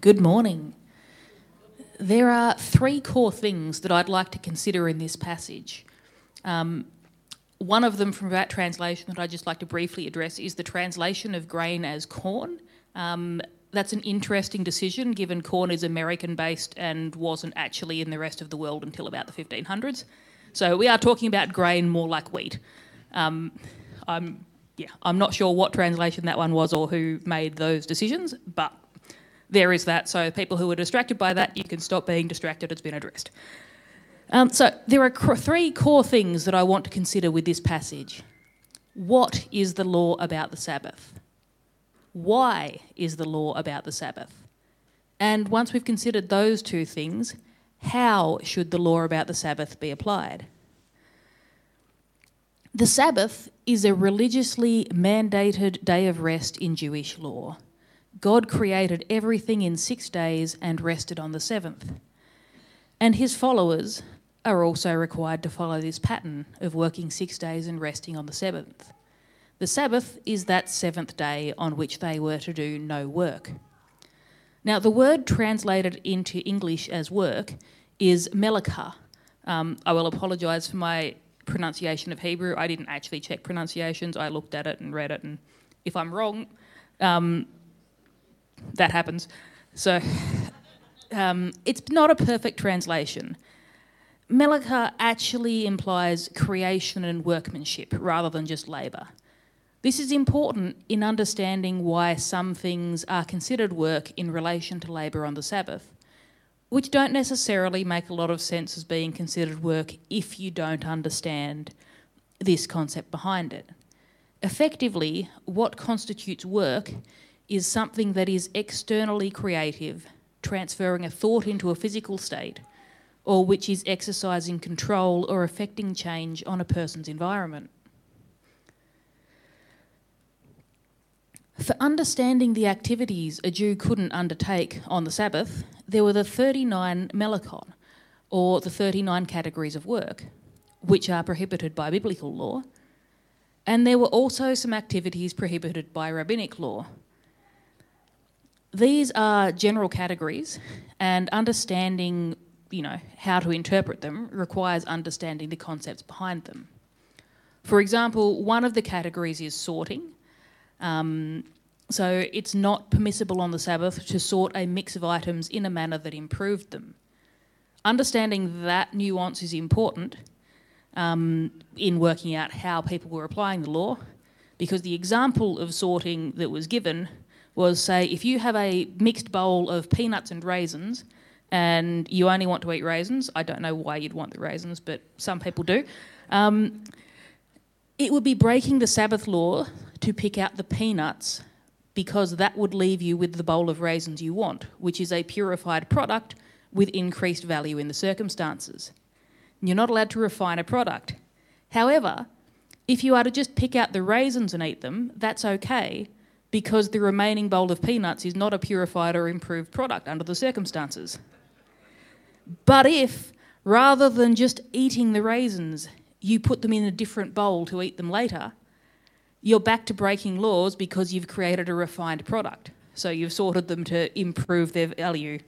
Good morning. There are three core things that I'd like to consider in this passage. Um, one of them from that translation that I'd just like to briefly address is the translation of grain as corn. Um, that's an interesting decision given corn is American based and wasn't actually in the rest of the world until about the 1500s. So we are talking about grain more like wheat. Um, I'm, yeah, I'm not sure what translation that one was or who made those decisions, but there is that. So people who are distracted by that, you can stop being distracted. It's been addressed. Um, so there are cr- three core things that I want to consider with this passage. What is the law about the Sabbath? Why is the law about the Sabbath? And once we've considered those two things, how should the law about the Sabbath be applied? The Sabbath is a religiously mandated day of rest in Jewish law. God created everything in six days and rested on the seventh. And his followers are also required to follow this pattern of working six days and resting on the seventh. The Sabbath is that seventh day on which they were to do no work. Now, the word translated into English as work is melaka. Um, I will apologise for my pronunciation of Hebrew. I didn't actually check pronunciations. I looked at it and read it, and if I'm wrong, um, that happens. So um, it's not a perfect translation. Melaka actually implies creation and workmanship rather than just labour. This is important in understanding why some things are considered work in relation to labour on the Sabbath, which don't necessarily make a lot of sense as being considered work if you don't understand this concept behind it. Effectively, what constitutes work is something that is externally creative, transferring a thought into a physical state, or which is exercising control or affecting change on a person's environment. For understanding the activities a Jew couldn't undertake on the Sabbath, there were the 39 melakon, or the 39 categories of work, which are prohibited by biblical law, and there were also some activities prohibited by rabbinic law, these are general categories, and understanding, you know, how to interpret them requires understanding the concepts behind them. For example, one of the categories is sorting. Um, so it's not permissible on the Sabbath to sort a mix of items in a manner that improved them. Understanding that nuance is important um, in working out how people were applying the law, because the example of sorting that was given was say if you have a mixed bowl of peanuts and raisins and you only want to eat raisins, I don't know why you'd want the raisins, but some people do. Um, it would be breaking the Sabbath law to pick out the peanuts because that would leave you with the bowl of raisins you want, which is a purified product with increased value in the circumstances. You're not allowed to refine a product. However, if you are to just pick out the raisins and eat them, that's okay because the remaining bowl of peanuts is not a purified or improved product under the circumstances. But if, rather than just eating the raisins, you put them in a different bowl to eat them later, you're back to breaking laws because you've created a refined product. So you've sorted them to improve their value.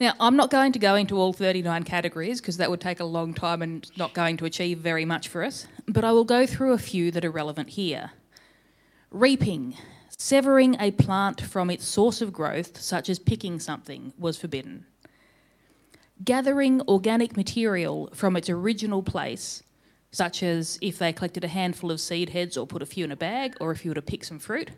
Now, I'm not going to go into all 39 categories because that would take a long time and not going to achieve very much for us, but I will go through a few that are relevant here. Reaping, severing a plant from its source of growth, such as picking something, was forbidden. Gathering organic material from its original place, such as if they collected a handful of seed heads or put a few in a bag, or if you were to pick some fruit,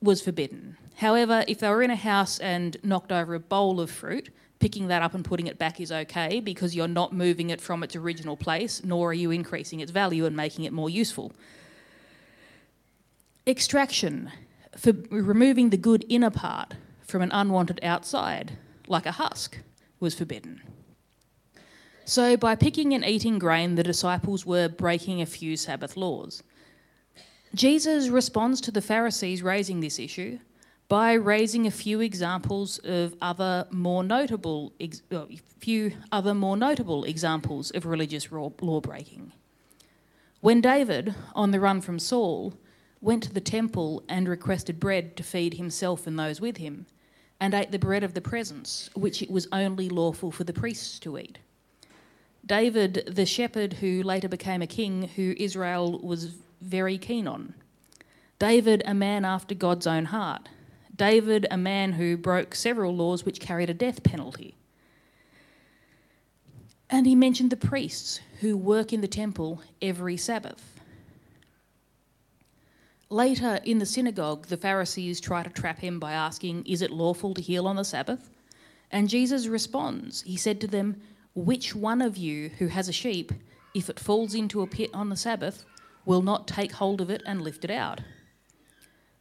was forbidden. However, if they were in a house and knocked over a bowl of fruit, picking that up and putting it back is okay because you're not moving it from its original place, nor are you increasing its value and making it more useful. Extraction, for removing the good inner part from an unwanted outside, like a husk, was forbidden. So, by picking and eating grain, the disciples were breaking a few Sabbath laws. Jesus responds to the Pharisees raising this issue by raising a few examples of other more notable, ex- uh, few other more notable examples of religious law breaking. When David, on the run from Saul, went to the temple and requested bread to feed himself and those with him, and ate the bread of the presence, which it was only lawful for the priests to eat. David, the shepherd who later became a king, who Israel was very keen on. David, a man after God's own heart. David, a man who broke several laws which carried a death penalty. And he mentioned the priests who work in the temple every Sabbath. Later in the synagogue, the Pharisees try to trap him by asking, Is it lawful to heal on the Sabbath? And Jesus responds. He said to them, Which one of you who has a sheep, if it falls into a pit on the Sabbath, will not take hold of it and lift it out?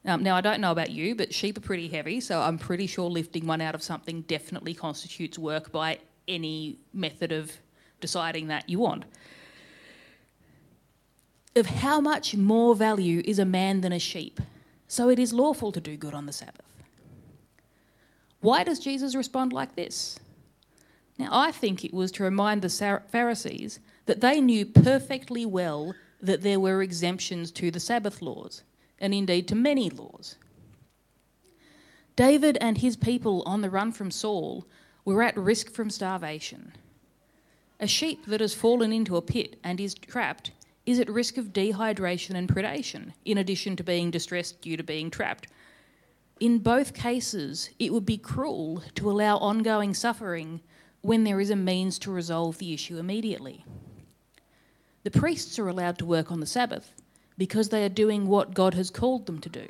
Um, now, I don't know about you, but sheep are pretty heavy, so I'm pretty sure lifting one out of something definitely constitutes work by any method of deciding that you want of how much more value is a man than a sheep. So it is lawful to do good on the Sabbath. Why does Jesus respond like this? Now, I think it was to remind the Pharisees that they knew perfectly well that there were exemptions to the Sabbath laws, and indeed to many laws. David and his people on the run from Saul were at risk from starvation. A sheep that has fallen into a pit and is trapped is at risk of dehydration and predation, in addition to being distressed due to being trapped. In both cases, it would be cruel to allow ongoing suffering when there is a means to resolve the issue immediately. The priests are allowed to work on the Sabbath because they are doing what God has called them to do,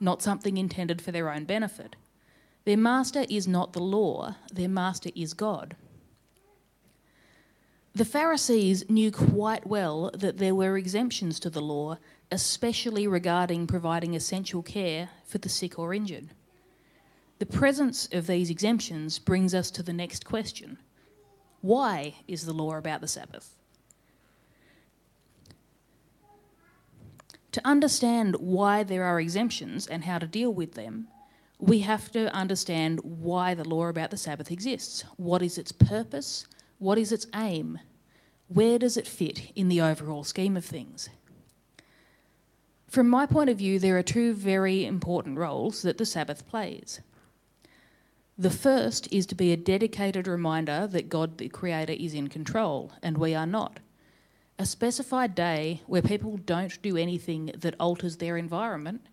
not something intended for their own benefit. Their master is not the law, their master is God. The Pharisees knew quite well that there were exemptions to the law, especially regarding providing essential care for the sick or injured. The presence of these exemptions brings us to the next question Why is the law about the Sabbath? To understand why there are exemptions and how to deal with them, we have to understand why the law about the Sabbath exists. What is its purpose? What is its aim? Where does it fit in the overall scheme of things? From my point of view, there are two very important roles that the Sabbath plays. The first is to be a dedicated reminder that God the Creator is in control and we are not. A specified day where people don't do anything that alters their environment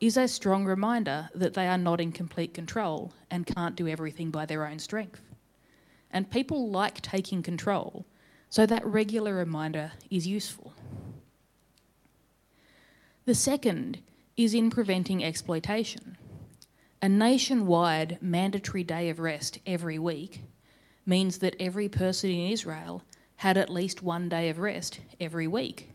is a strong reminder that they are not in complete control and can't do everything by their own strength. And people like taking control so that regular reminder is useful. The second is in preventing exploitation. A nationwide mandatory day of rest every week means that every person in Israel had at least one day of rest every week.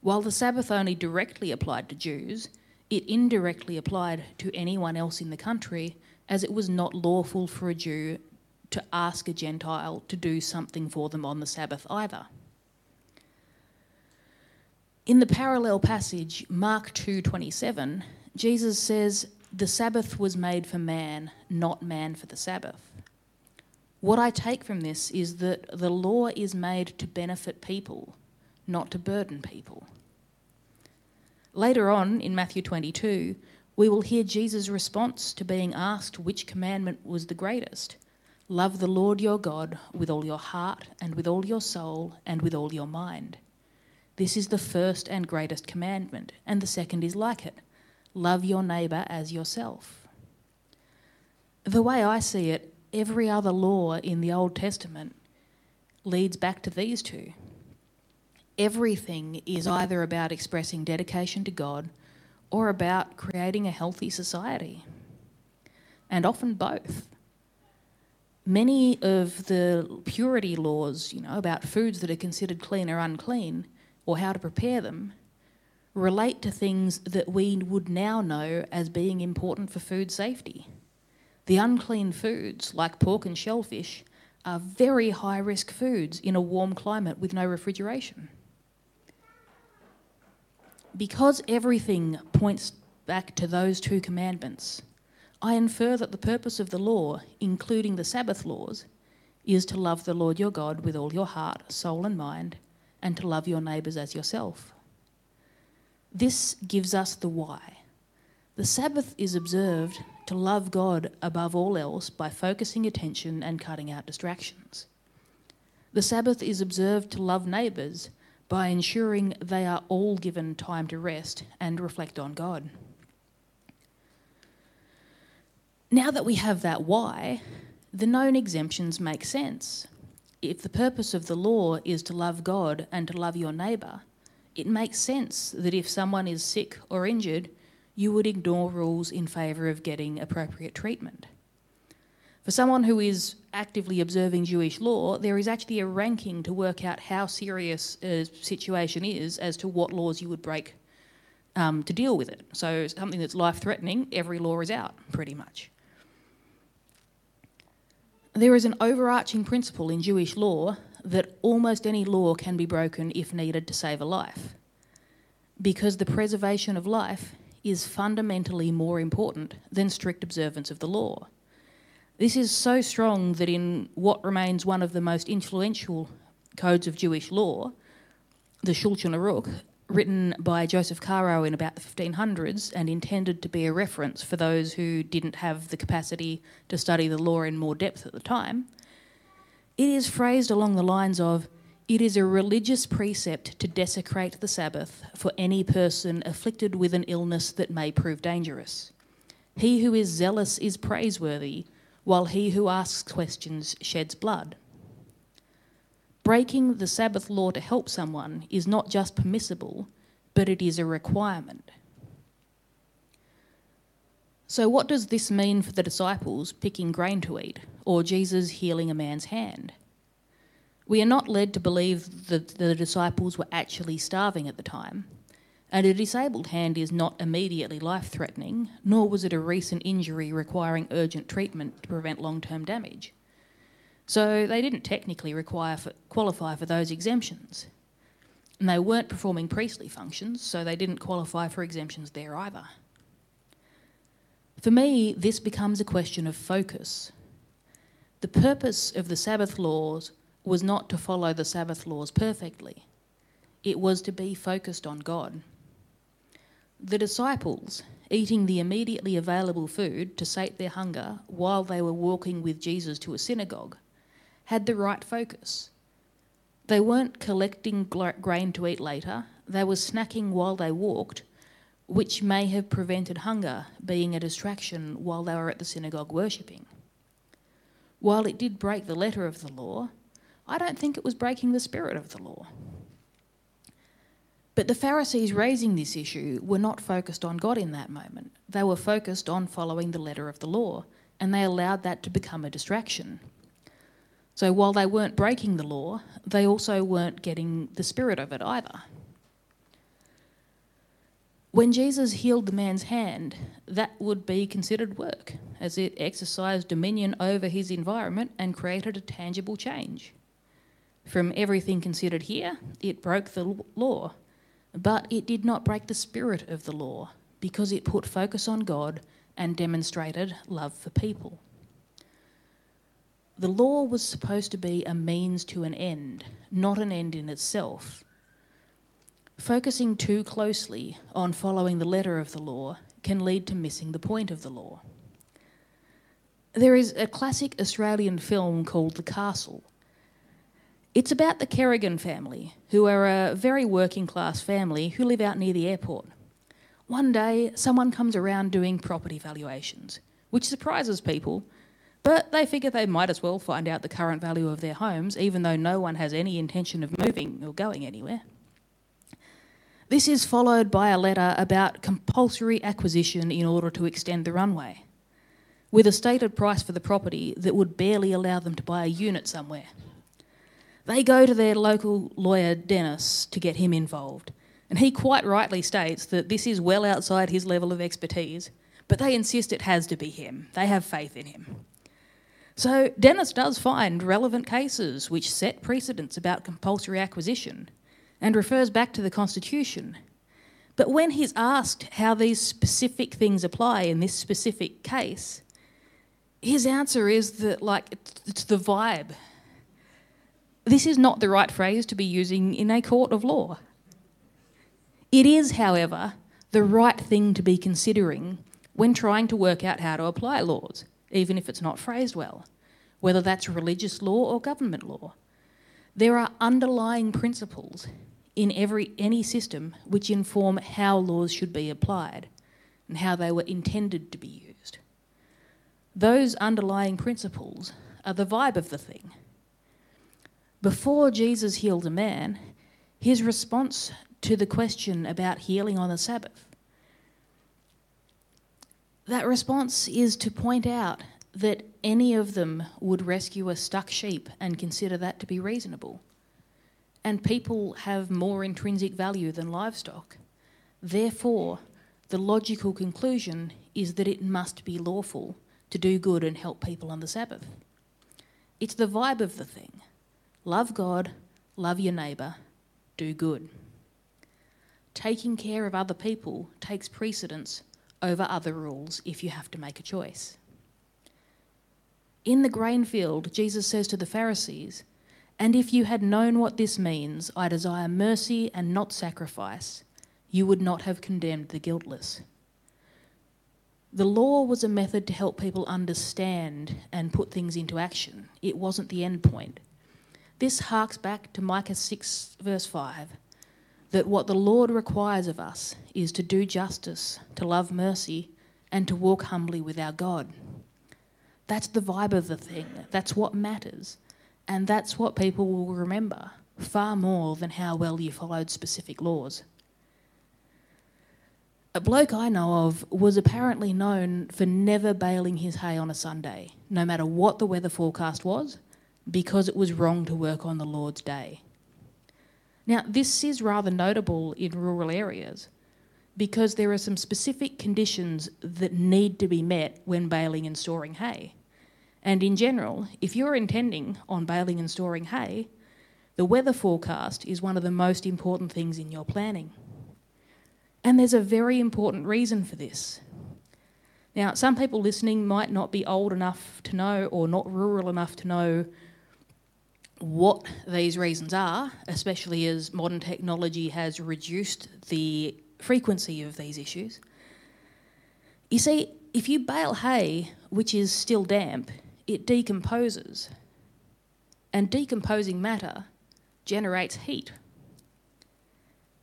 While the Sabbath only directly applied to Jews, it indirectly applied to anyone else in the country as it was not lawful for a Jew to ask a Gentile to do something for them on the Sabbath either. In the parallel passage, Mark 2:27, Jesus says, "The Sabbath was made for man, not man for the Sabbath." What I take from this is that the law is made to benefit people, not to burden people. Later on in Matthew 22, we will hear Jesus' response to being asked which commandment was the greatest. Love the Lord your God with all your heart and with all your soul and with all your mind. This is the first and greatest commandment, and the second is like it love your neighbour as yourself. The way I see it, every other law in the Old Testament leads back to these two. Everything is either about expressing dedication to God or about creating a healthy society, and often both many of the purity laws, you know, about foods that are considered clean or unclean, or how to prepare them, relate to things that we would now know as being important for food safety. The unclean foods, like pork and shellfish, are very high risk foods in a warm climate with no refrigeration. Because everything points back to those two commandments, I infer that the purpose of the law, including the Sabbath laws, is to love the Lord your God with all your heart, soul, and mind, and to love your neighbours as yourself. This gives us the why. The Sabbath is observed to love God above all else by focusing attention and cutting out distractions. The Sabbath is observed to love neighbours by ensuring they are all given time to rest and reflect on God. Now that we have that why, the known exemptions make sense. If the purpose of the law is to love God and to love your neighbour, it makes sense that if someone is sick or injured, you would ignore rules in favour of getting appropriate treatment. For someone who is actively observing Jewish law, there is actually a ranking to work out how serious a situation is as to what laws you would break um, to deal with it. So, something that's life threatening, every law is out, pretty much. There is an overarching principle in Jewish law that almost any law can be broken if needed to save a life. Because the preservation of life is fundamentally more important than strict observance of the law. This is so strong that in what remains one of the most influential codes of Jewish law, the Shulchan Aruch, written by Joseph Caro in about the 1500s and intended to be a reference for those who didn't have the capacity to study the law in more depth at the time, it is phrased along the lines of it is a religious precept to desecrate the Sabbath for any person afflicted with an illness that may prove dangerous. He who is zealous is praiseworthy, while he who asks questions sheds blood. Breaking the Sabbath law to help someone is not just permissible, but it is a requirement. So, what does this mean for the disciples picking grain to eat, or Jesus healing a man's hand? We are not led to believe that the disciples were actually starving at the time, and a disabled hand is not immediately life threatening, nor was it a recent injury requiring urgent treatment to prevent long term damage. So they didn't technically require for, qualify for those exemptions. And they weren't performing priestly functions, so they didn't qualify for exemptions there either. For me, this becomes a question of focus. The purpose of the Sabbath laws was not to follow the Sabbath laws perfectly, it was to be focused on God. The disciples, eating the immediately available food to sate their hunger while they were walking with Jesus to a synagogue, had the right focus. They weren't collecting grain to eat later, they were snacking while they walked, which may have prevented hunger being a distraction while they were at the synagogue worshipping. While it did break the letter of the law, I don't think it was breaking the spirit of the law. But the Pharisees raising this issue were not focused on God in that moment. They were focused on following the letter of the law, and they allowed that to become a distraction. So while they weren't breaking the law, they also weren't getting the spirit of it either. When Jesus healed the man's hand, that would be considered work, as it exercised dominion over his environment and created a tangible change. From everything considered here, it broke the law, but it did not break the spirit of the law because it put focus on God and demonstrated love for people. The law was supposed to be a means to an end, not an end in itself. Focusing too closely on following the letter of the law can lead to missing the point of the law. There is a classic Australian film called The Castle. It's about the Kerrigan family, who are a very working class family who live out near the airport. One day, someone comes around doing property valuations, which surprises people but they figure they might as well find out the current value of their homes, even though no one has any intention of moving or going anywhere. This is followed by a letter about compulsory acquisition in order to extend the runway, with a stated price for the property that would barely allow them to buy a unit somewhere. They go to their local lawyer, Dennis, to get him involved, and he quite rightly states that this is well outside his level of expertise, but they insist it has to be him. They have faith in him. So Dennis does find relevant cases which set precedents about compulsory acquisition and refers back to the Constitution. But when he's asked how these specific things apply in this specific case, his answer is that, like, it's the vibe. This is not the right phrase to be using in a court of law. It is, however, the right thing to be considering when trying to work out how to apply laws, even if it's not phrased well, whether that's religious law or government law. There are underlying principles in every any system which inform how laws should be applied and how they were intended to be used. Those underlying principles are the vibe of the thing. Before Jesus healed a man, his response to the question about healing on the Sabbath, that response is to point out that any of them would rescue a stuck sheep and consider that to be reasonable. And people have more intrinsic value than livestock. Therefore, the logical conclusion is that it must be lawful to do good and help people on the Sabbath. It's the vibe of the thing love God, love your neighbour, do good. Taking care of other people takes precedence over other rules if you have to make a choice. In the grain field, Jesus says to the Pharisees, And if you had known what this means, I desire mercy and not sacrifice, you would not have condemned the guiltless. The law was a method to help people understand and put things into action. It wasn't the end point. This harks back to Micah 6, verse 5 that what the Lord requires of us is to do justice, to love mercy, and to walk humbly with our God. That's the vibe of the thing. That's what matters. And that's what people will remember far more than how well you followed specific laws. A bloke I know of was apparently known for never baling his hay on a Sunday, no matter what the weather forecast was, because it was wrong to work on the Lord's day. Now, this is rather notable in rural areas because there are some specific conditions that need to be met when baling and storing hay. And in general, if you're intending on baling and storing hay, the weather forecast is one of the most important things in your planning. And there's a very important reason for this. Now, some people listening might not be old enough to know or not rural enough to know what these reasons are, especially as modern technology has reduced the frequency of these issues. You see, if you bale hay which is still damp, it decomposes. And decomposing matter generates heat.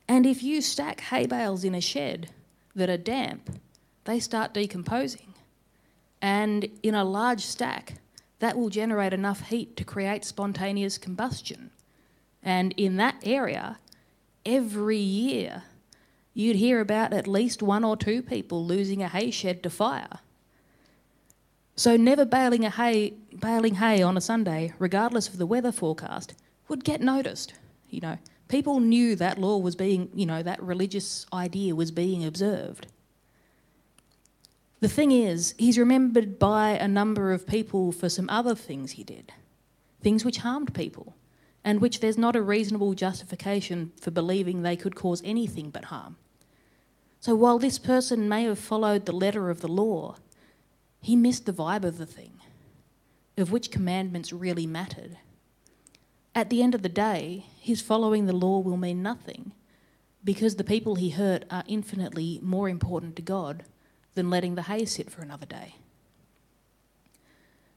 And if you stack hay bales in a shed that are damp, they start decomposing. And in a large stack, that will generate enough heat to create spontaneous combustion. And in that area, every year, you'd hear about at least one or two people losing a hay shed to fire. So never baling a hay baling hay on a Sunday, regardless of the weather forecast, would get noticed. You know, people knew that law was being, you know, that religious idea was being observed. The thing is, he's remembered by a number of people for some other things he did, things which harmed people, and which there's not a reasonable justification for believing they could cause anything but harm. So while this person may have followed the letter of the law, he missed the vibe of the thing, of which commandments really mattered. At the end of the day, his following the law will mean nothing because the people he hurt are infinitely more important to God than letting the hay sit for another day.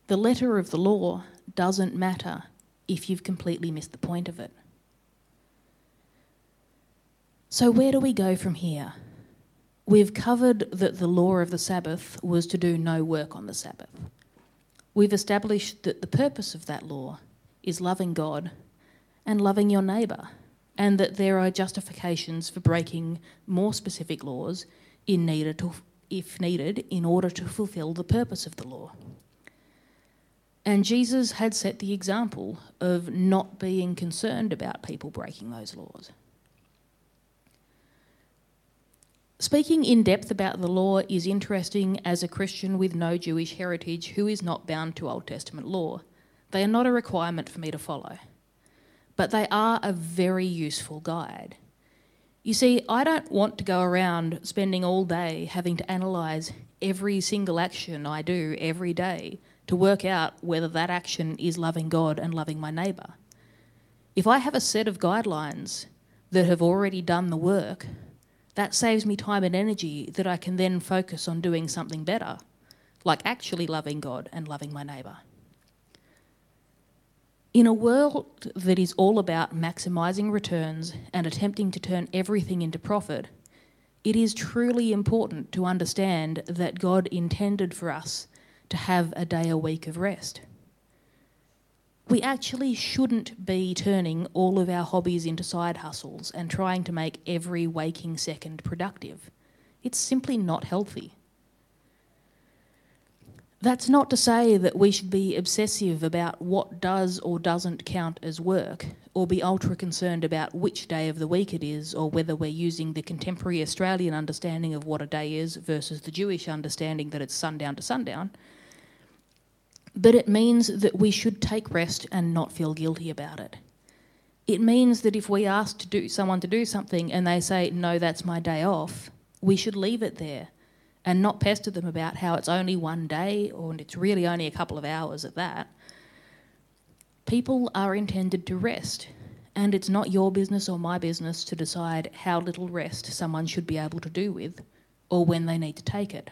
The letter of the law doesn't matter if you've completely missed the point of it. So, where do we go from here? We've covered that the law of the Sabbath was to do no work on the Sabbath. We've established that the purpose of that law is loving God and loving your neighbour, and that there are justifications for breaking more specific laws in need to, if needed, in order to fulfill the purpose of the law. And Jesus had set the example of not being concerned about people breaking those laws. Speaking in depth about the law is interesting as a Christian with no Jewish heritage who is not bound to Old Testament law. They are not a requirement for me to follow, but they are a very useful guide. You see, I don't want to go around spending all day having to analyse every single action I do every day to work out whether that action is loving God and loving my neighbour. If I have a set of guidelines that have already done the work, That saves me time and energy that I can then focus on doing something better, like actually loving God and loving my neighbour. In a world that is all about maximising returns and attempting to turn everything into profit, it is truly important to understand that God intended for us to have a day a week of rest. We actually shouldn't be turning all of our hobbies into side hustles and trying to make every waking second productive. It's simply not healthy. That's not to say that we should be obsessive about what does or doesn't count as work, or be ultra concerned about which day of the week it is, or whether we're using the contemporary Australian understanding of what a day is versus the Jewish understanding that it's sundown to sundown. But it means that we should take rest and not feel guilty about it. It means that if we ask to do someone to do something and they say, no, that's my day off, we should leave it there and not pester them about how it's only one day or it's really only a couple of hours at that. People are intended to rest, and it's not your business or my business to decide how little rest someone should be able to do with or when they need to take it.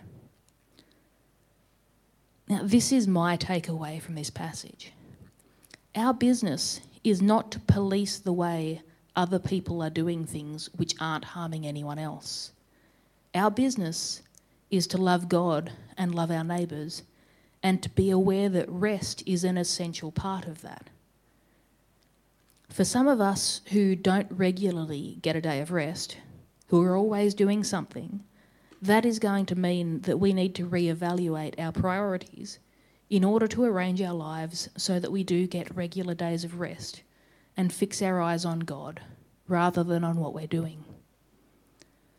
This is my takeaway from this passage. Our business is not to police the way other people are doing things which aren't harming anyone else. Our business is to love God and love our neighbours and to be aware that rest is an essential part of that. For some of us who don't regularly get a day of rest, who are always doing something, that is going to mean that we need to re-evaluate our priorities in order to arrange our lives so that we do get regular days of rest and fix our eyes on God rather than on what we're doing.